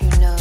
you know.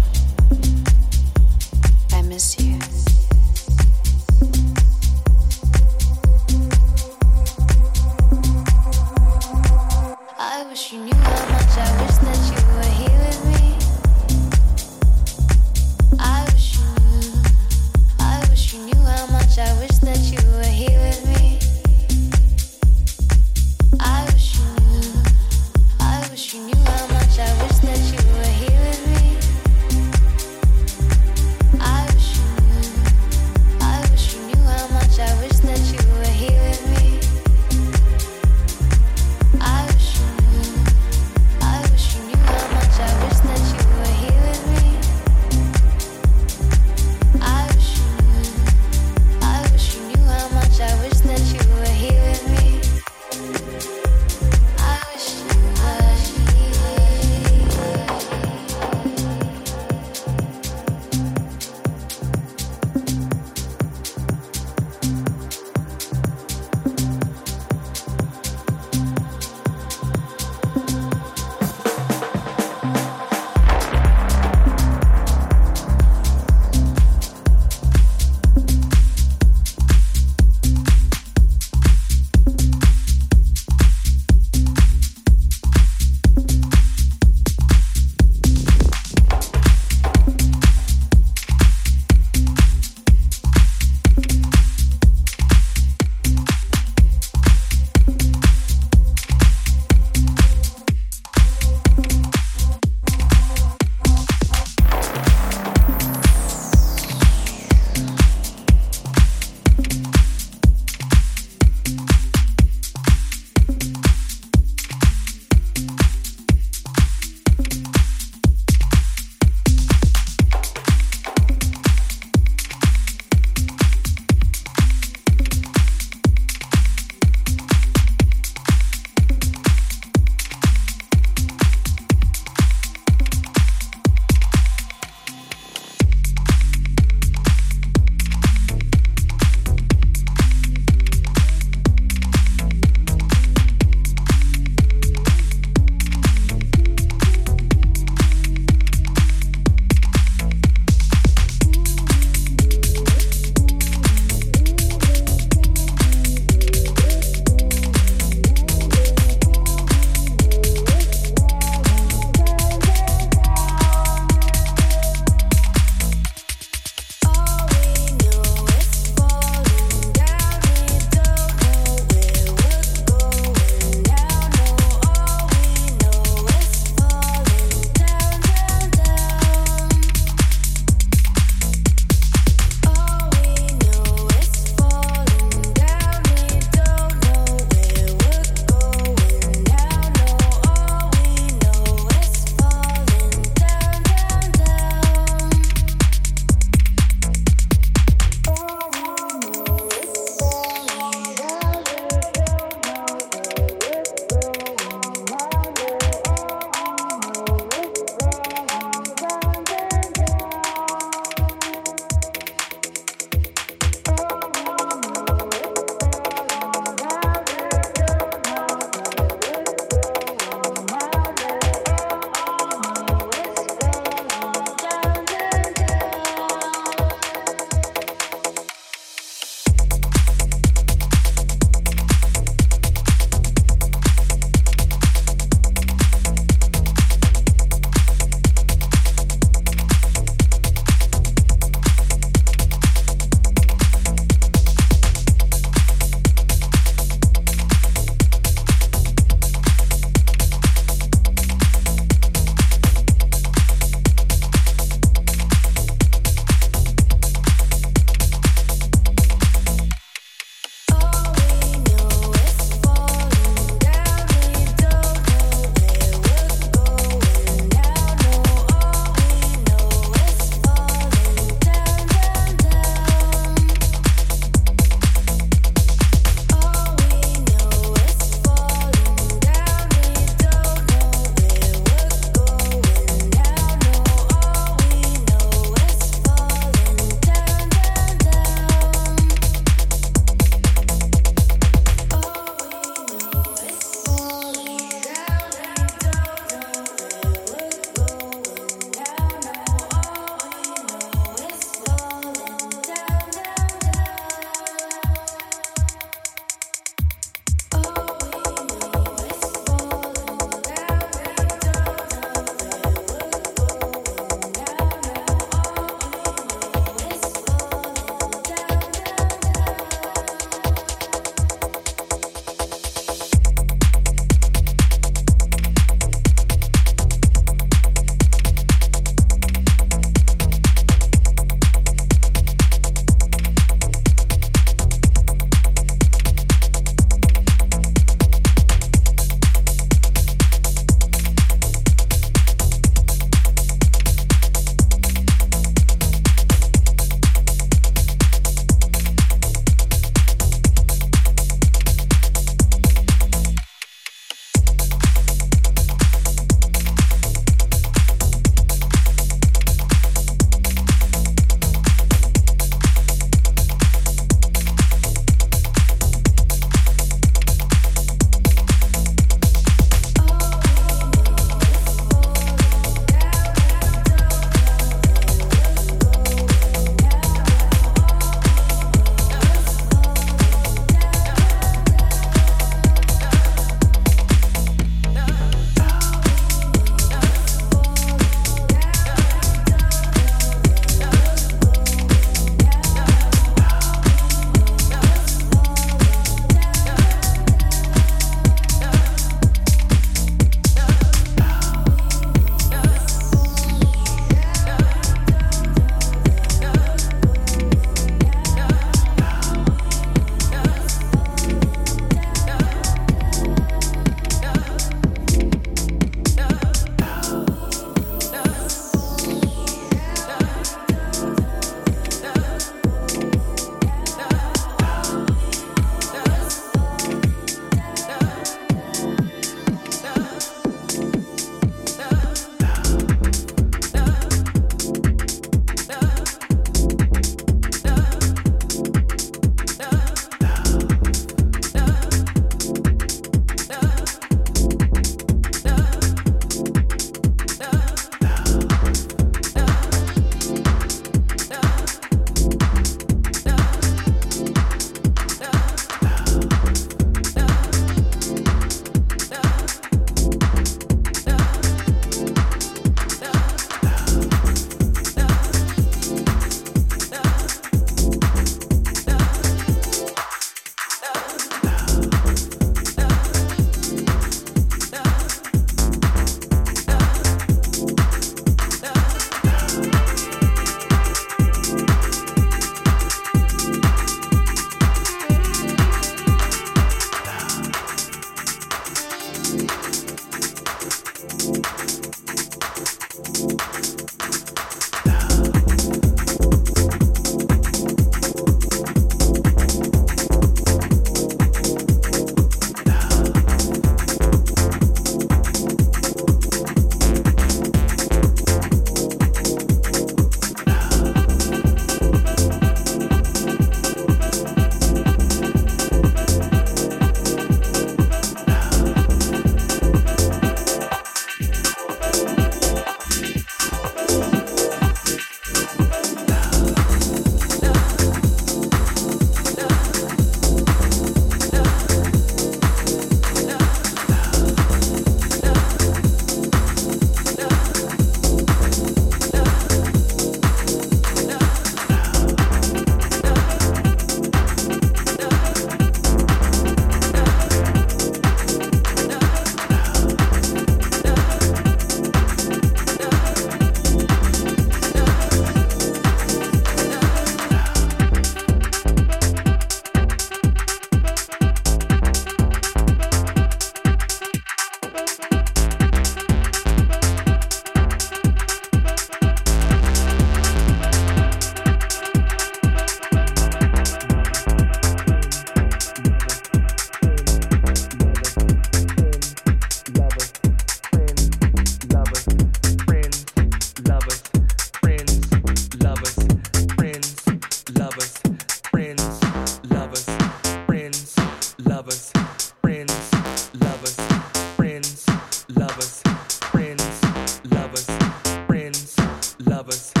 lovers.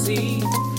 see.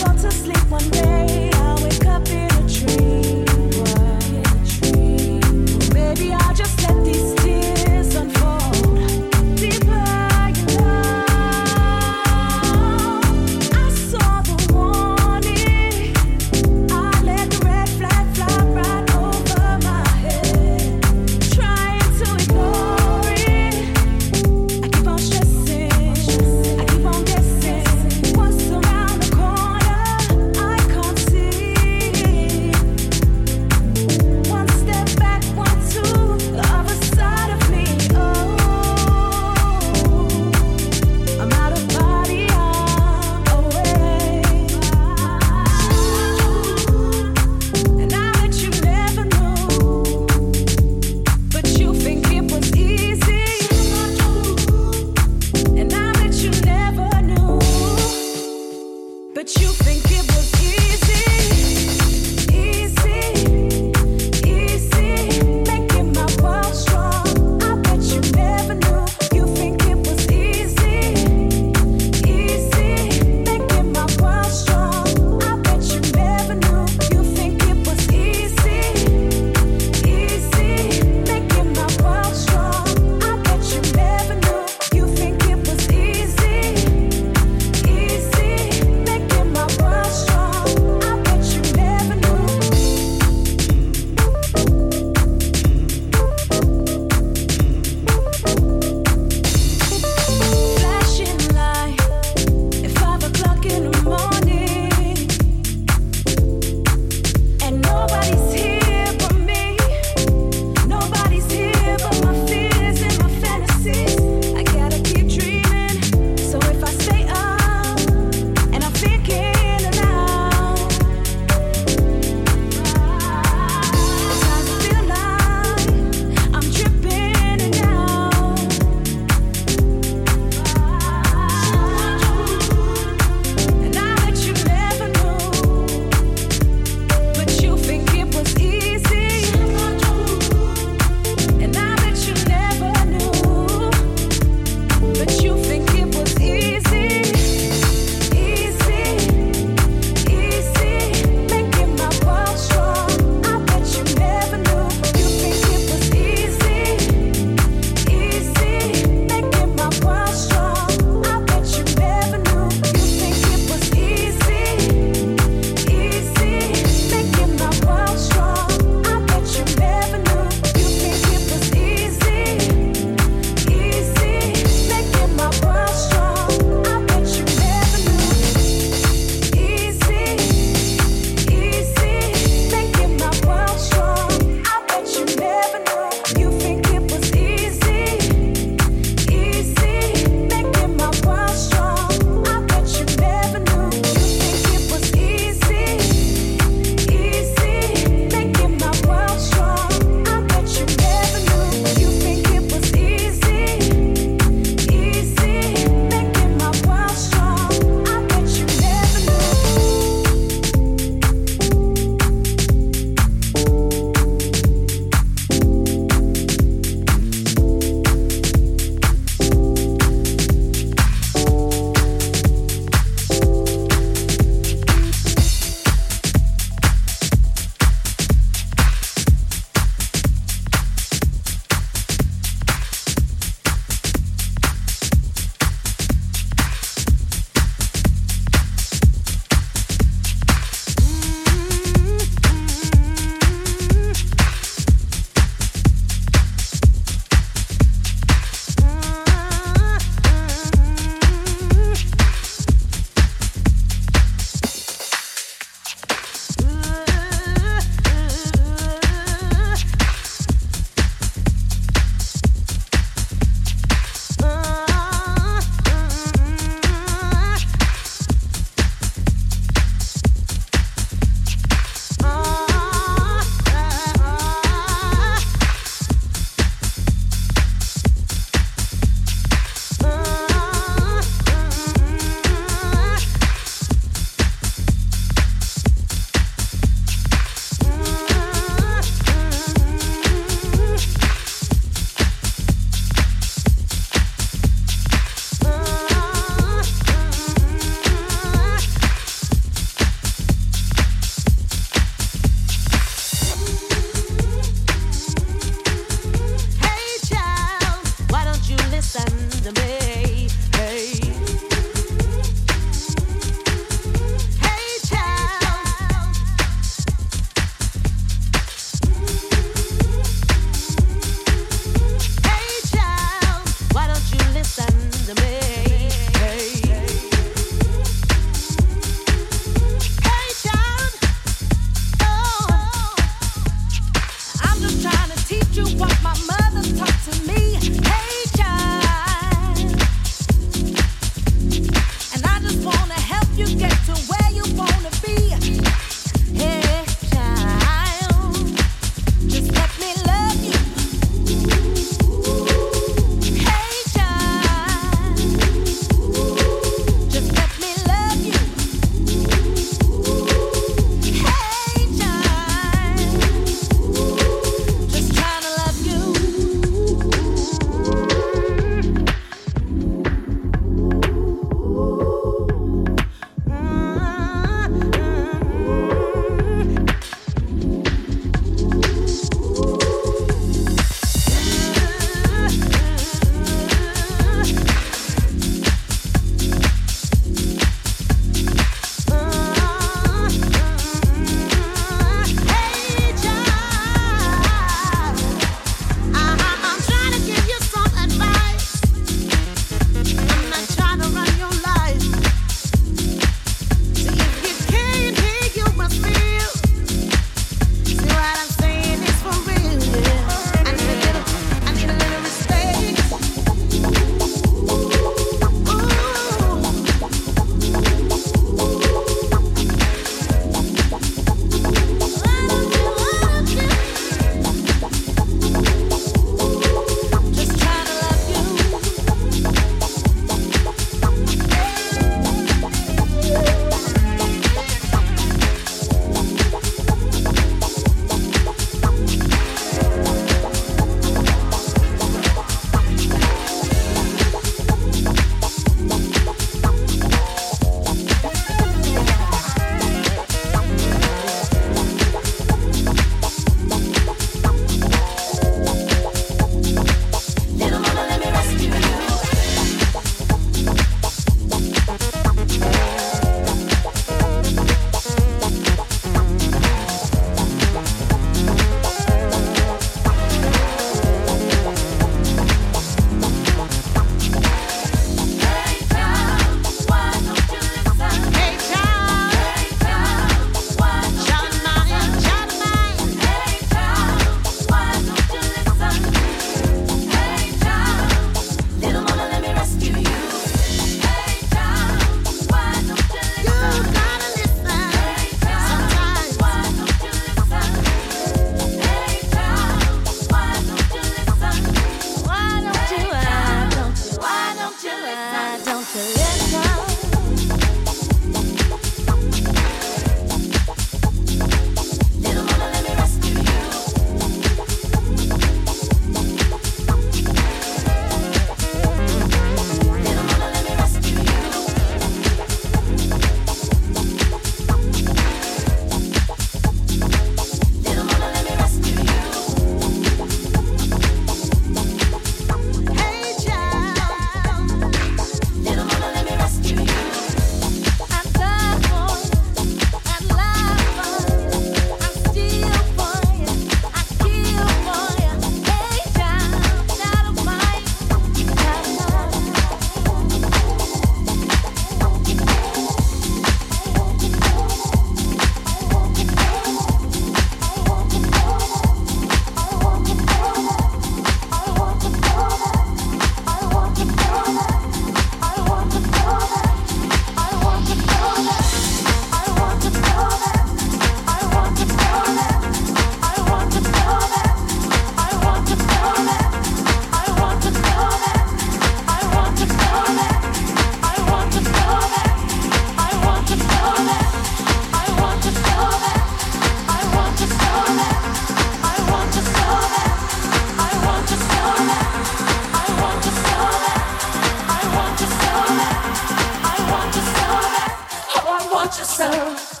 yourself.